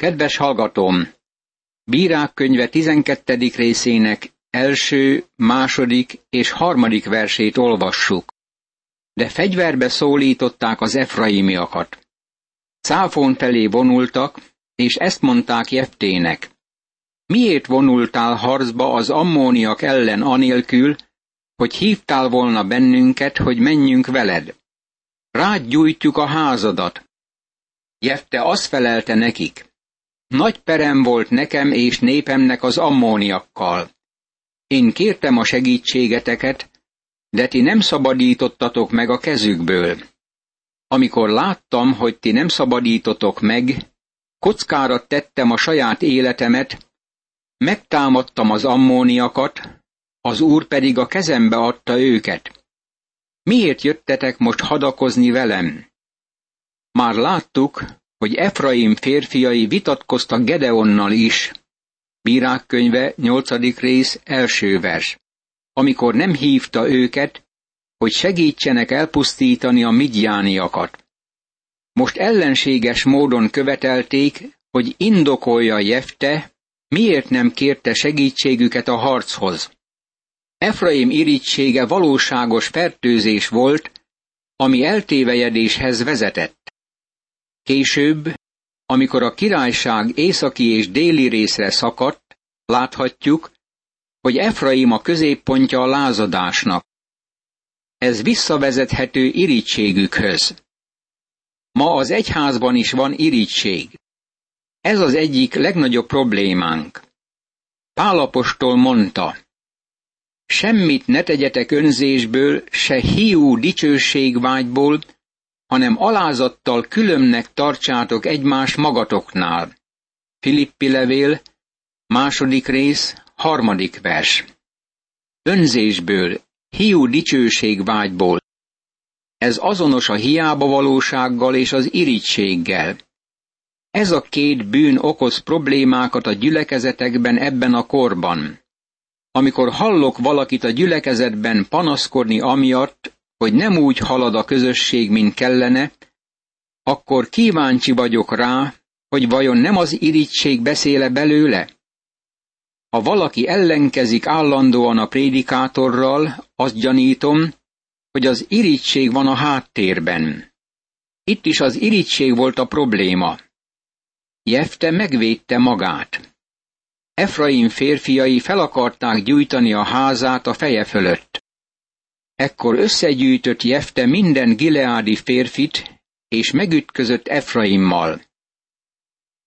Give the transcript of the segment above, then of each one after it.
Kedves hallgatóm! Bírák könyve 12. részének első, második és harmadik versét olvassuk. De fegyverbe szólították az efraimiakat. Cáfon felé vonultak, és ezt mondták Jeftének. Miért vonultál harcba az ammóniak ellen anélkül, hogy hívtál volna bennünket, hogy menjünk veled? Rád gyújtjuk a házadat. Jefte azt felelte nekik. Nagy perem volt nekem és népemnek az ammóniakkal. Én kértem a segítségeteket, de ti nem szabadítottatok meg a kezükből. Amikor láttam, hogy ti nem szabadítotok meg, kockára tettem a saját életemet, megtámadtam az ammóniakat, az úr pedig a kezembe adta őket. Miért jöttetek most hadakozni velem? Már láttuk, hogy Efraim férfiai vitatkoztak Gedeonnal is. Bírák könyve, 8. rész, első vers. Amikor nem hívta őket, hogy segítsenek elpusztítani a midjániakat. Most ellenséges módon követelték, hogy indokolja Jefte, miért nem kérte segítségüket a harchoz. Efraim irítsége valóságos fertőzés volt, ami eltévejedéshez vezetett. Később, amikor a királyság északi és déli részre szakadt, láthatjuk, hogy Efraim a középpontja a lázadásnak. Ez visszavezethető irítségükhöz. Ma az egyházban is van irítség. Ez az egyik legnagyobb problémánk. Pálapostól mondta, semmit ne tegyetek önzésből, se hiú dicsőségvágyból, hanem alázattal különnek tartsátok egymás magatoknál. Filippi levél, második rész, harmadik vers. Önzésből, hiú dicsőségvágyból. Ez azonos a hiába valósággal és az irítséggel. Ez a két bűn okoz problémákat a gyülekezetekben ebben a korban. Amikor hallok valakit a gyülekezetben panaszkodni amiatt, hogy nem úgy halad a közösség, mint kellene, akkor kíváncsi vagyok rá, hogy vajon nem az irigység beszéle belőle? Ha valaki ellenkezik állandóan a prédikátorral, azt gyanítom, hogy az irigység van a háttérben. Itt is az irigység volt a probléma. Jefte megvédte magát. Efraim férfiai fel akarták gyújtani a házát a feje fölött. Ekkor összegyűjtött Jefte minden gileádi férfit, és megütközött Efraimmal.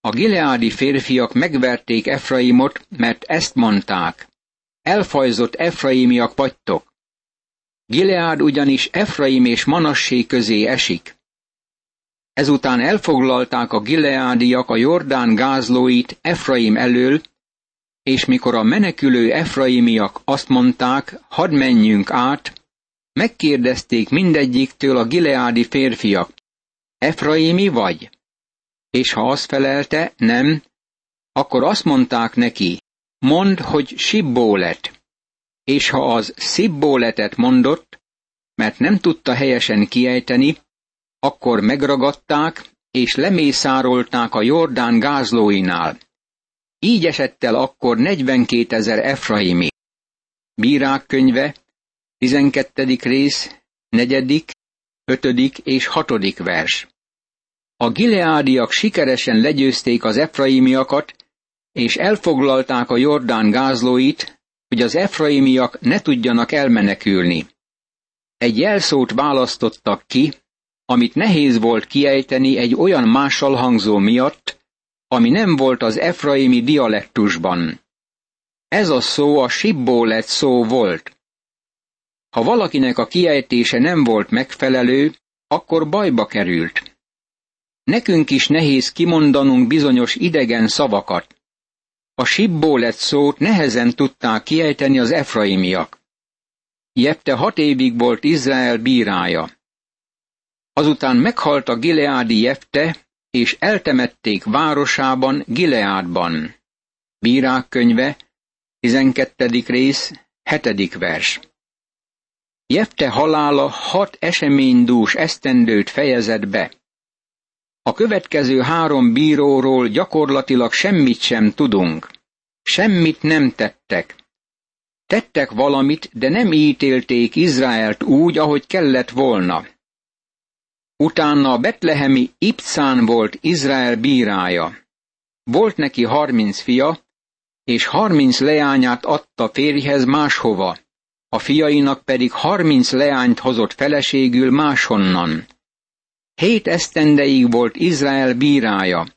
A gileádi férfiak megverték Efraimot, mert ezt mondták. Elfajzott Efraimiak vagytok. Gileád ugyanis Efraim és Manassé közé esik. Ezután elfoglalták a gileádiak a Jordán gázlóit Efraim elől, és mikor a menekülő Efraimiak azt mondták, hadd menjünk át, Megkérdezték mindegyiktől a gileádi férfiak, Efraimi vagy? És ha azt felelte, nem, akkor azt mondták neki, mondd, hogy Sibbólet. És ha az Sibbóletet mondott, mert nem tudta helyesen kiejteni, akkor megragadták, és lemészárolták a Jordán gázlóinál. Így esett el akkor 42 ezer Efraimi. Bírák könyve, 12. rész, 4., 5. és 6. vers. A gileádiak sikeresen legyőzték az efraimiakat, és elfoglalták a Jordán gázlóit, hogy az efraimiak ne tudjanak elmenekülni. Egy jelszót választottak ki, amit nehéz volt kiejteni egy olyan mással hangzó miatt, ami nem volt az efraimi dialektusban. Ez a szó a sibbólet szó volt. Ha valakinek a kiejtése nem volt megfelelő, akkor bajba került. Nekünk is nehéz kimondanunk bizonyos idegen szavakat. A sibbólet szót nehezen tudták kiejteni az efraimiak. Jepte hat évig volt Izrael bírája. Azután meghalt a Gileádi Jefte, és eltemették városában, Gileádban. Bírák könyve, 12. rész, 7. vers. Jefte halála hat eseménydús esztendőt fejezett be. A következő három bíróról gyakorlatilag semmit sem tudunk. Semmit nem tettek. Tettek valamit, de nem ítélték Izraelt úgy, ahogy kellett volna. Utána a betlehemi Ipszán volt Izrael bírája. Volt neki harminc fia, és harminc leányát adta férjhez máshova, a fiainak pedig harminc leányt hozott feleségül máshonnan. Hét esztendeig volt Izrael bírája.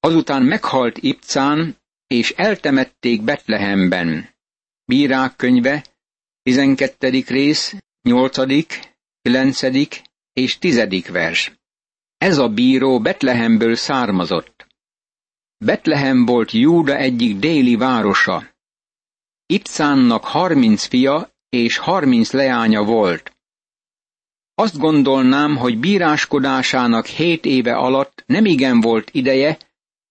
Azután meghalt Ipcán, és eltemették Betlehemben. Bírák könyve, 12. rész, 8., 9. és 10. vers. Ez a bíró Betlehemből származott. Betlehem volt Júda egyik déli városa. Ipszánnak harminc fia és harminc leánya volt. Azt gondolnám, hogy bíráskodásának hét éve alatt nem igen volt ideje,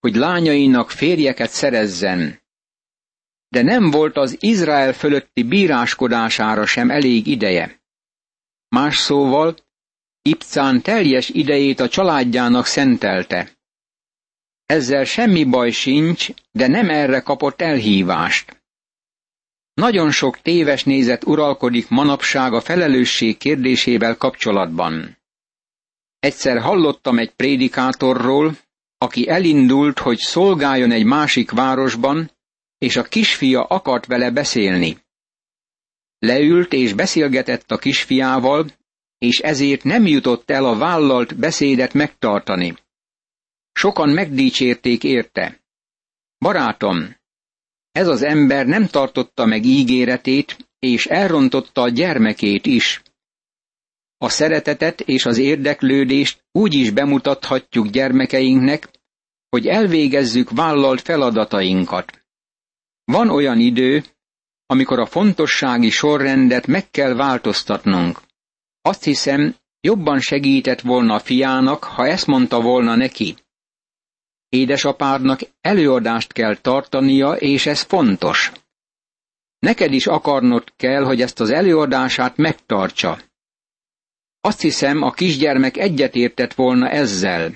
hogy lányainak férjeket szerezzen. De nem volt az Izrael fölötti bíráskodására sem elég ideje. Más szóval, Ipcán teljes idejét a családjának szentelte. Ezzel semmi baj sincs, de nem erre kapott elhívást. Nagyon sok téves nézet uralkodik manapság a felelősség kérdésével kapcsolatban. Egyszer hallottam egy prédikátorról, aki elindult, hogy szolgáljon egy másik városban, és a kisfia akart vele beszélni. Leült és beszélgetett a kisfiával, és ezért nem jutott el a vállalt beszédet megtartani. Sokan megdicsérték érte. Barátom, ez az ember nem tartotta meg ígéretét, és elrontotta a gyermekét is. A szeretetet és az érdeklődést úgy is bemutathatjuk gyermekeinknek, hogy elvégezzük vállalt feladatainkat. Van olyan idő, amikor a fontossági sorrendet meg kell változtatnunk. Azt hiszem, jobban segített volna a fiának, ha ezt mondta volna neki. Édesapádnak előadást kell tartania, és ez fontos. Neked is akarnod kell, hogy ezt az előadását megtartsa. Azt hiszem, a kisgyermek egyetértett volna ezzel.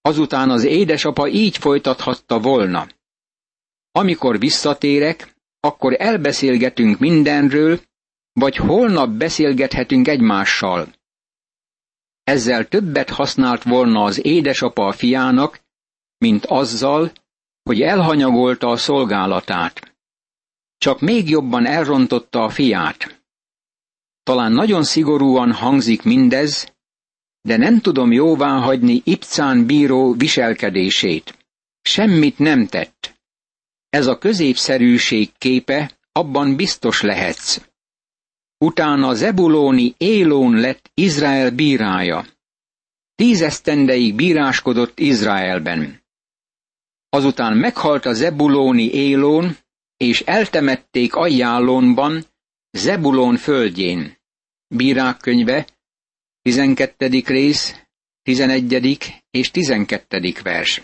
Azután az édesapa így folytathatta volna. Amikor visszatérek, akkor elbeszélgetünk mindenről, vagy holnap beszélgethetünk egymással. Ezzel többet használt volna az édesapa a fiának, mint azzal, hogy elhanyagolta a szolgálatát. Csak még jobban elrontotta a fiát. Talán nagyon szigorúan hangzik mindez, de nem tudom jóvá hagyni Ipcán bíró viselkedését. Semmit nem tett. Ez a középszerűség képe, abban biztos lehetsz. Utána Zebulóni Élón lett Izrael bírája. Tízesztendeig bíráskodott Izraelben. Azután meghalt a Zebulóni Élón, és eltemették Ajjálónban, Zebulón földjén. Bírák könyve, 12. rész, 11. és 12. vers.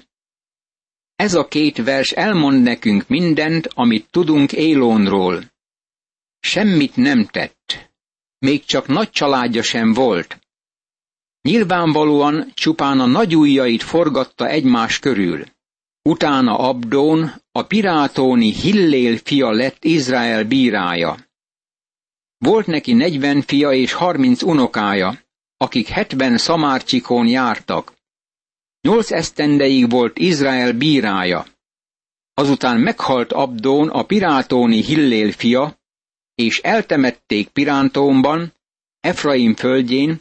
Ez a két vers elmond nekünk mindent, amit tudunk Élónról. Semmit nem tett. Még csak nagy családja sem volt. Nyilvánvalóan csupán a nagyújjait forgatta egymás körül. Utána Abdón, a pirátóni Hillél fia lett Izrael bírája. Volt neki negyven fia és harminc unokája, akik hetven szamárcsikón jártak. Nyolc esztendeig volt Izrael bírája. Azután meghalt Abdón a pirátóni Hillél fia, és eltemették Pirántómban, Efraim földjén,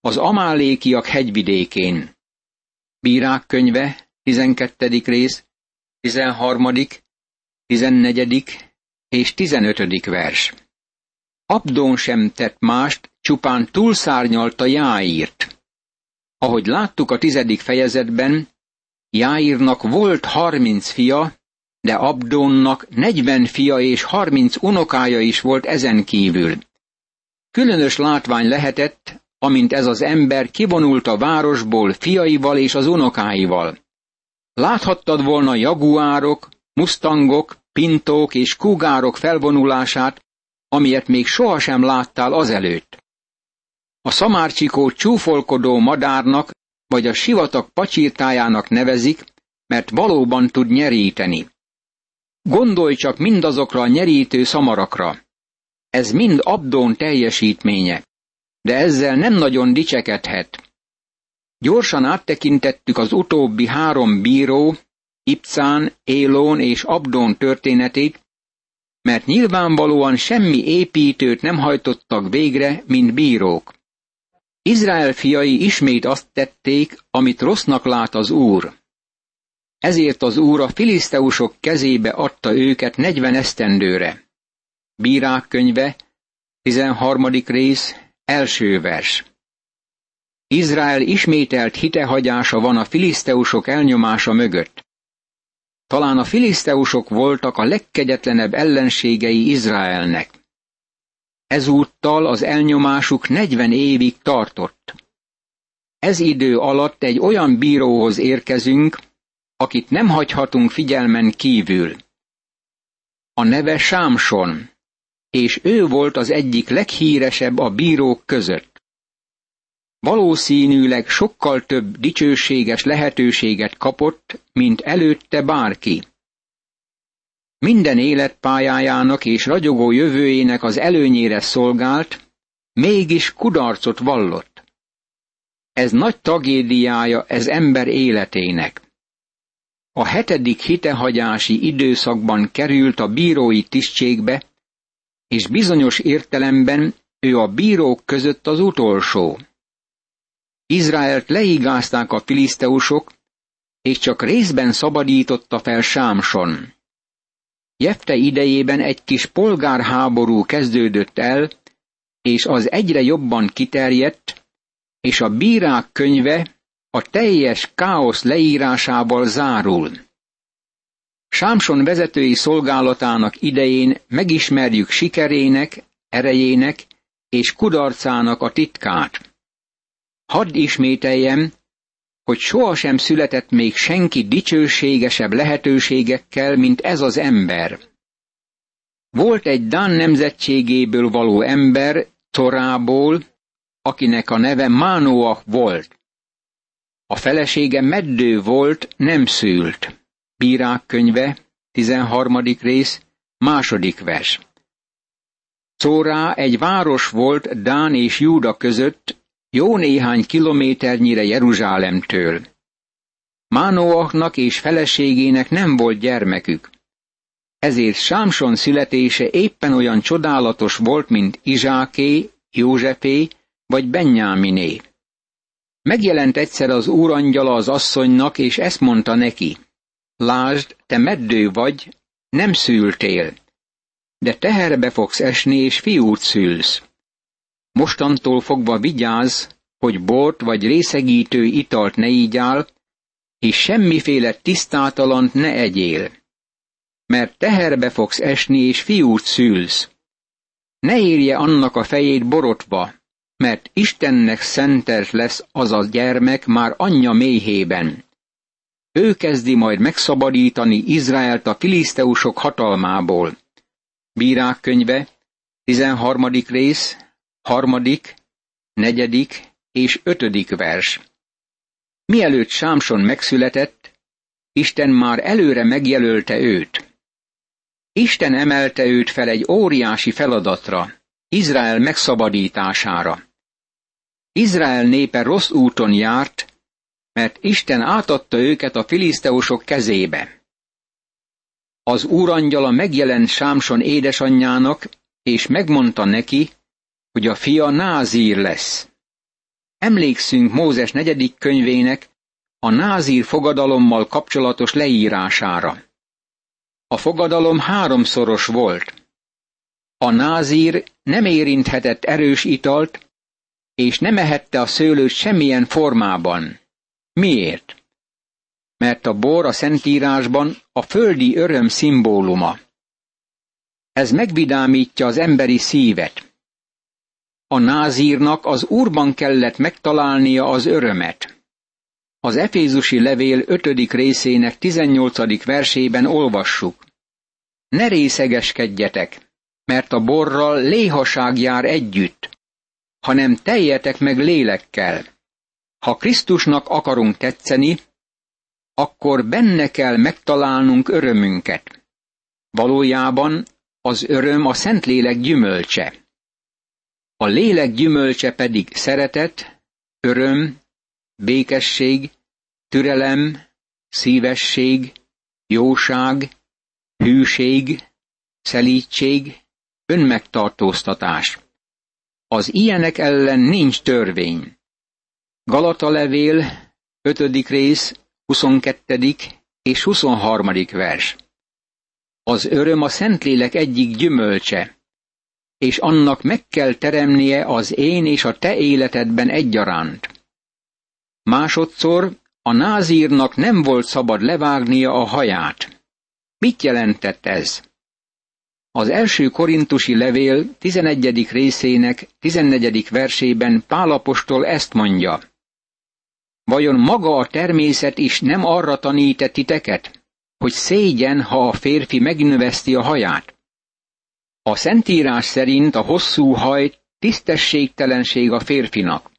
az Amálékiak hegyvidékén. Bírák könyve, 12. rész, 13., 14. és 15. vers. Abdón sem tett mást, csupán túlszárnyalta Jáírt. Ahogy láttuk a tizedik fejezetben, Jáírnak volt harminc fia, de Abdónnak negyven fia és harminc unokája is volt ezen kívül. Különös látvány lehetett, amint ez az ember kivonult a városból fiaival és az unokáival. Láthattad volna jaguárok, mustangok, pintók és kugárok felvonulását, amilyet még sohasem láttál azelőtt. A szamárcsikó csúfolkodó madárnak vagy a sivatag pacsirtájának nevezik, mert valóban tud nyeríteni. Gondolj csak mindazokra a nyerítő szamarakra. Ez mind Abdón teljesítménye, de ezzel nem nagyon dicsekedhet. Gyorsan áttekintettük az utóbbi három bíró, Ipcán, Élón és Abdón történetét, mert nyilvánvalóan semmi építőt nem hajtottak végre, mint bírók. Izrael fiai ismét azt tették, amit rossznak lát az Úr. Ezért az Úr a filiszteusok kezébe adta őket negyven esztendőre. Bírák könyve, 13. rész, első vers. Izrael ismételt hitehagyása van a filiszteusok elnyomása mögött. Talán a filiszteusok voltak a legkegyetlenebb ellenségei Izraelnek. Ezúttal az elnyomásuk negyven évig tartott. Ez idő alatt egy olyan bíróhoz érkezünk, akit nem hagyhatunk figyelmen kívül. A neve Sámson, és ő volt az egyik leghíresebb a bírók között. Valószínűleg sokkal több dicsőséges lehetőséget kapott, mint előtte bárki. Minden életpályájának és ragyogó jövőjének az előnyére szolgált, mégis kudarcot vallott. Ez nagy tragédiája ez ember életének. A hetedik hitehagyási időszakban került a bírói tisztségbe, és bizonyos értelemben ő a bírók között az utolsó. Izraelt leigázták a filiszteusok, és csak részben szabadította fel Sámson. Jefte idejében egy kis polgárháború kezdődött el, és az egyre jobban kiterjedt, és a bírák könyve a teljes káosz leírásával zárul. Sámson vezetői szolgálatának idején megismerjük sikerének, erejének és kudarcának a titkát. Hadd ismételjem, hogy sohasem született még senki dicsőségesebb lehetőségekkel, mint ez az ember. Volt egy Dán nemzetségéből való ember, Torából, akinek a neve Mánóach volt. A felesége meddő volt, nem szült. Bírák könyve, 13. rész, második vers. Szórá egy város volt Dán és Júda között, jó néhány kilométernyire Jeruzsálemtől. Mánóaknak és feleségének nem volt gyermekük. Ezért Sámson születése éppen olyan csodálatos volt, mint Izsáké, Józsefé vagy Benyáminé. Megjelent egyszer az úrangyala az asszonynak, és ezt mondta neki. Lásd, te meddő vagy, nem szültél, de teherbe fogsz esni, és fiút szülsz. Mostantól fogva vigyázz, hogy bort vagy részegítő italt ne ígyál, és semmiféle tisztátalant ne egyél. Mert teherbe fogsz esni, és fiút szülsz. Ne érje annak a fejét borotva, mert Istennek szentelt lesz az a gyermek már anyja méhében. Ő kezdi majd megszabadítani Izraelt a filiszteusok hatalmából. Bírák könyve, 13. rész, harmadik, negyedik és ötödik vers. Mielőtt Sámson megszületett, Isten már előre megjelölte őt. Isten emelte őt fel egy óriási feladatra, Izrael megszabadítására. Izrael népe rossz úton járt, mert Isten átadta őket a filiszteusok kezébe. Az úrangyala megjelent Sámson édesanyjának, és megmondta neki, hogy a fia názír lesz. Emlékszünk Mózes negyedik könyvének a názír fogadalommal kapcsolatos leírására. A fogadalom háromszoros volt. A názír nem érinthetett erős italt, és nem ehette a szőlőt semmilyen formában. Miért? Mert a bor a Szentírásban a földi öröm szimbóluma. Ez megvidámítja az emberi szívet. A názírnak az úrban kellett megtalálnia az örömet. Az Efézusi levél 5. részének 18. versében olvassuk. Ne részegeskedjetek, mert a borral léhaság jár együtt, hanem teljetek meg lélekkel. Ha Krisztusnak akarunk tetszeni, akkor benne kell megtalálnunk örömünket. Valójában az öröm a Szentlélek gyümölcse. A lélek gyümölcse pedig szeretet, öröm, békesség, türelem, szívesség, jóság, hűség, szelítség, önmegtartóztatás. Az ilyenek ellen nincs törvény. Galata levél, 5. rész, 22. és 23. vers. Az öröm a Szentlélek egyik gyümölcse, és annak meg kell teremnie az én és a te életedben egyaránt. Másodszor a názírnak nem volt szabad levágnia a haját. Mit jelentett ez? Az első korintusi levél 11. részének 14. versében Pálapostól ezt mondja. Vajon maga a természet is nem arra tanít titeket, hogy szégyen, ha a férfi megnöveszti a haját? A Szentírás szerint a hosszú haj tisztességtelenség a férfinak.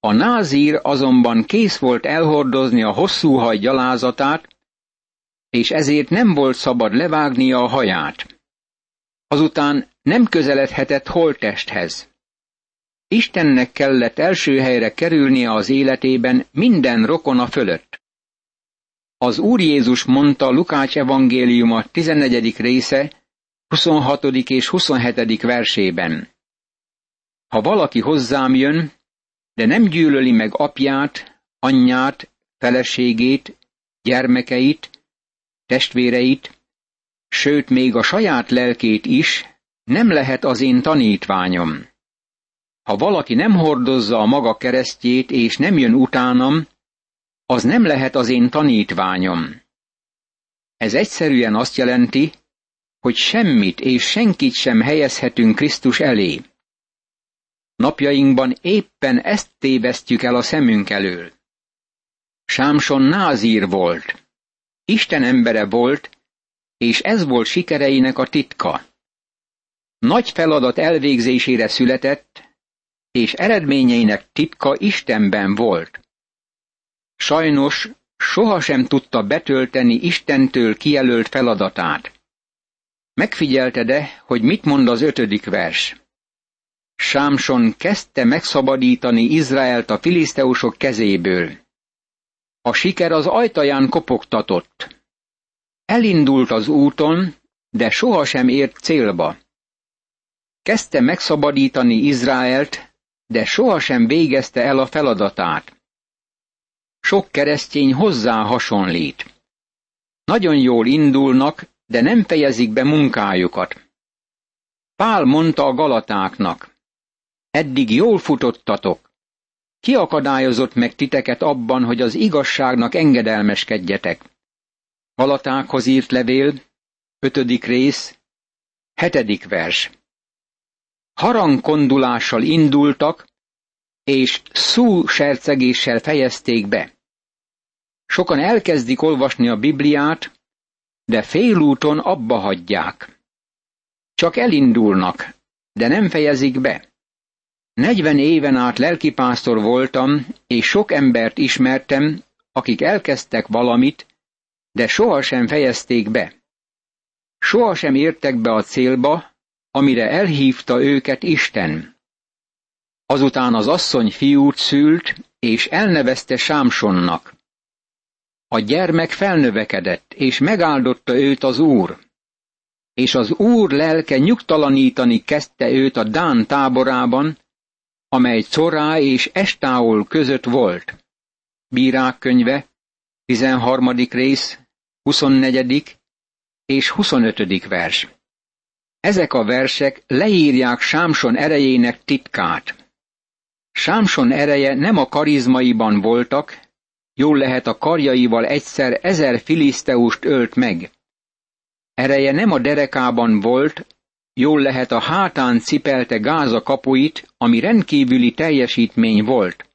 A názír azonban kész volt elhordozni a hosszú haj gyalázatát, és ezért nem volt szabad levágnia a haját. Azután nem közeledhetett holtesthez. Istennek kellett első helyre kerülnie az életében minden rokona fölött. Az Úr Jézus mondta Lukács evangéliuma 14. része 26. és 27. versében. Ha valaki hozzám jön, de nem gyűlöli meg apját, anyját, feleségét, gyermekeit, testvéreit, sőt még a saját lelkét is, nem lehet az én tanítványom. Ha valaki nem hordozza a maga keresztjét és nem jön utánam, az nem lehet az én tanítványom. Ez egyszerűen azt jelenti, hogy semmit és senkit sem helyezhetünk Krisztus elé. Napjainkban éppen ezt tévesztjük el a szemünk elől. Sámson názír volt. Isten embere volt, és ez volt sikereinek a titka. Nagy feladat elvégzésére született, és eredményeinek titka Istenben volt. Sajnos sohasem tudta betölteni Istentől kijelölt feladatát. Megfigyelte-e, hogy mit mond az ötödik vers? Sámson kezdte megszabadítani Izraelt a filiszteusok kezéből. A siker az ajtaján kopogtatott. Elindult az úton, de sohasem ért célba. Kezdte megszabadítani Izraelt, de sohasem végezte el a feladatát. Sok keresztény hozzá hasonlít. Nagyon jól indulnak, de nem fejezik be munkájukat. Pál mondta a galatáknak, eddig jól futottatok. Ki akadályozott meg titeket abban, hogy az igazságnak engedelmeskedjetek? Galatákhoz írt levél, ötödik rész, hetedik vers. Harangkondulással indultak, és szú sercegéssel fejezték be. Sokan elkezdik olvasni a Bibliát, de félúton abba hagyják. Csak elindulnak, de nem fejezik be. Negyven éven át lelkipásztor voltam, és sok embert ismertem, akik elkezdtek valamit, de sohasem fejezték be. Sohasem értek be a célba, amire elhívta őket Isten. Azután az asszony fiút szült, és elnevezte Sámsonnak. A gyermek felnövekedett, és megáldotta őt az Úr. És az Úr lelke nyugtalanítani kezdte őt a Dán táborában, amely Corá és Estáol között volt. Bírák könyve, 13. rész, 24. és 25. vers. Ezek a versek leírják Sámson erejének titkát. Sámson ereje nem a karizmaiban voltak, jól lehet a karjaival egyszer ezer filiszteust ölt meg. Ereje nem a derekában volt, jól lehet a hátán cipelte Gáza kapuit, ami rendkívüli teljesítmény volt.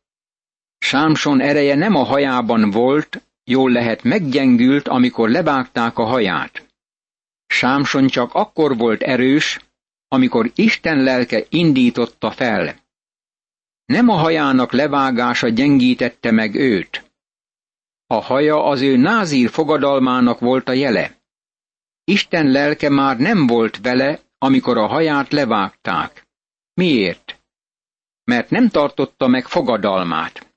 Sámson ereje nem a hajában volt, jól lehet meggyengült, amikor levágták a haját. Sámson csak akkor volt erős, amikor Isten lelke indította fel. Nem a hajának levágása gyengítette meg őt. A haja az ő názír fogadalmának volt a jele. Isten lelke már nem volt vele, amikor a haját levágták. Miért? Mert nem tartotta meg fogadalmát.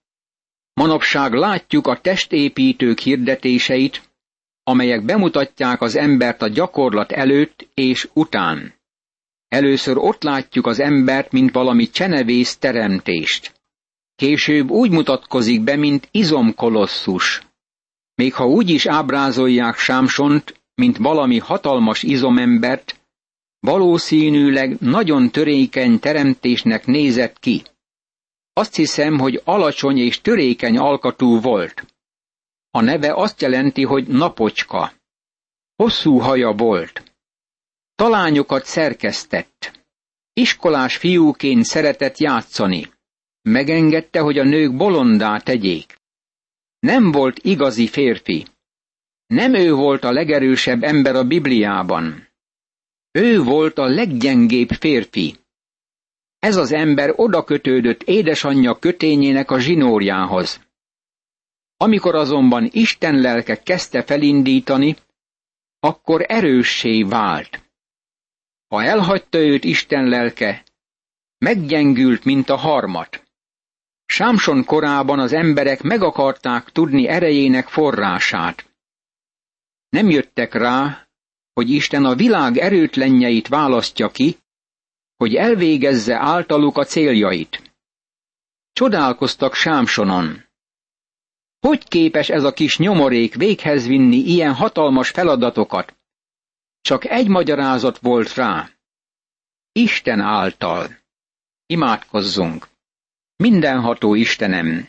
Manapság látjuk a testépítők hirdetéseit, amelyek bemutatják az embert a gyakorlat előtt és után. Először ott látjuk az embert, mint valami csenevész teremtést. Később úgy mutatkozik be, mint izomkolosszus. Még ha úgy is ábrázolják Sámsont, mint valami hatalmas izomembert, valószínűleg nagyon törékeny teremtésnek nézett ki. Azt hiszem, hogy alacsony és törékeny alkatú volt. A neve azt jelenti, hogy napocska. Hosszú haja volt. Talányokat szerkesztett. Iskolás fiúként szeretett játszani. Megengedte, hogy a nők bolondá tegyék. Nem volt igazi férfi. Nem ő volt a legerősebb ember a Bibliában. Ő volt a leggyengébb férfi. Ez az ember odakötődött édesanyja kötényének a zsinórjához. Amikor azonban Isten lelke kezdte felindítani, akkor erőssé vált. Ha elhagyta őt Isten lelke, meggyengült, mint a harmat. Sámson korában az emberek meg akarták tudni erejének forrását. Nem jöttek rá, hogy Isten a világ erőtlenjeit választja ki, hogy elvégezze általuk a céljait. Csodálkoztak Sámsonon. Hogy képes ez a kis nyomorék véghez vinni ilyen hatalmas feladatokat? Csak egy magyarázat volt rá. Isten által. Imádkozzunk. Mindenható Istenem,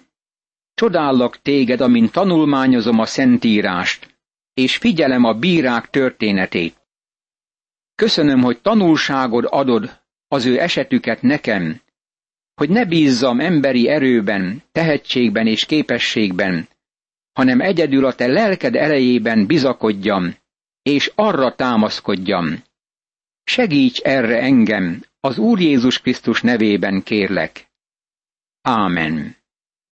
csodállak téged, amint tanulmányozom a Szentírást, és figyelem a bírák történetét. Köszönöm, hogy tanulságod adod az ő esetüket nekem, hogy ne bízzam emberi erőben, tehetségben és képességben, hanem egyedül a te lelked elejében bizakodjam, és arra támaszkodjam. Segíts erre engem, az Úr Jézus Krisztus nevében kérlek. Amen.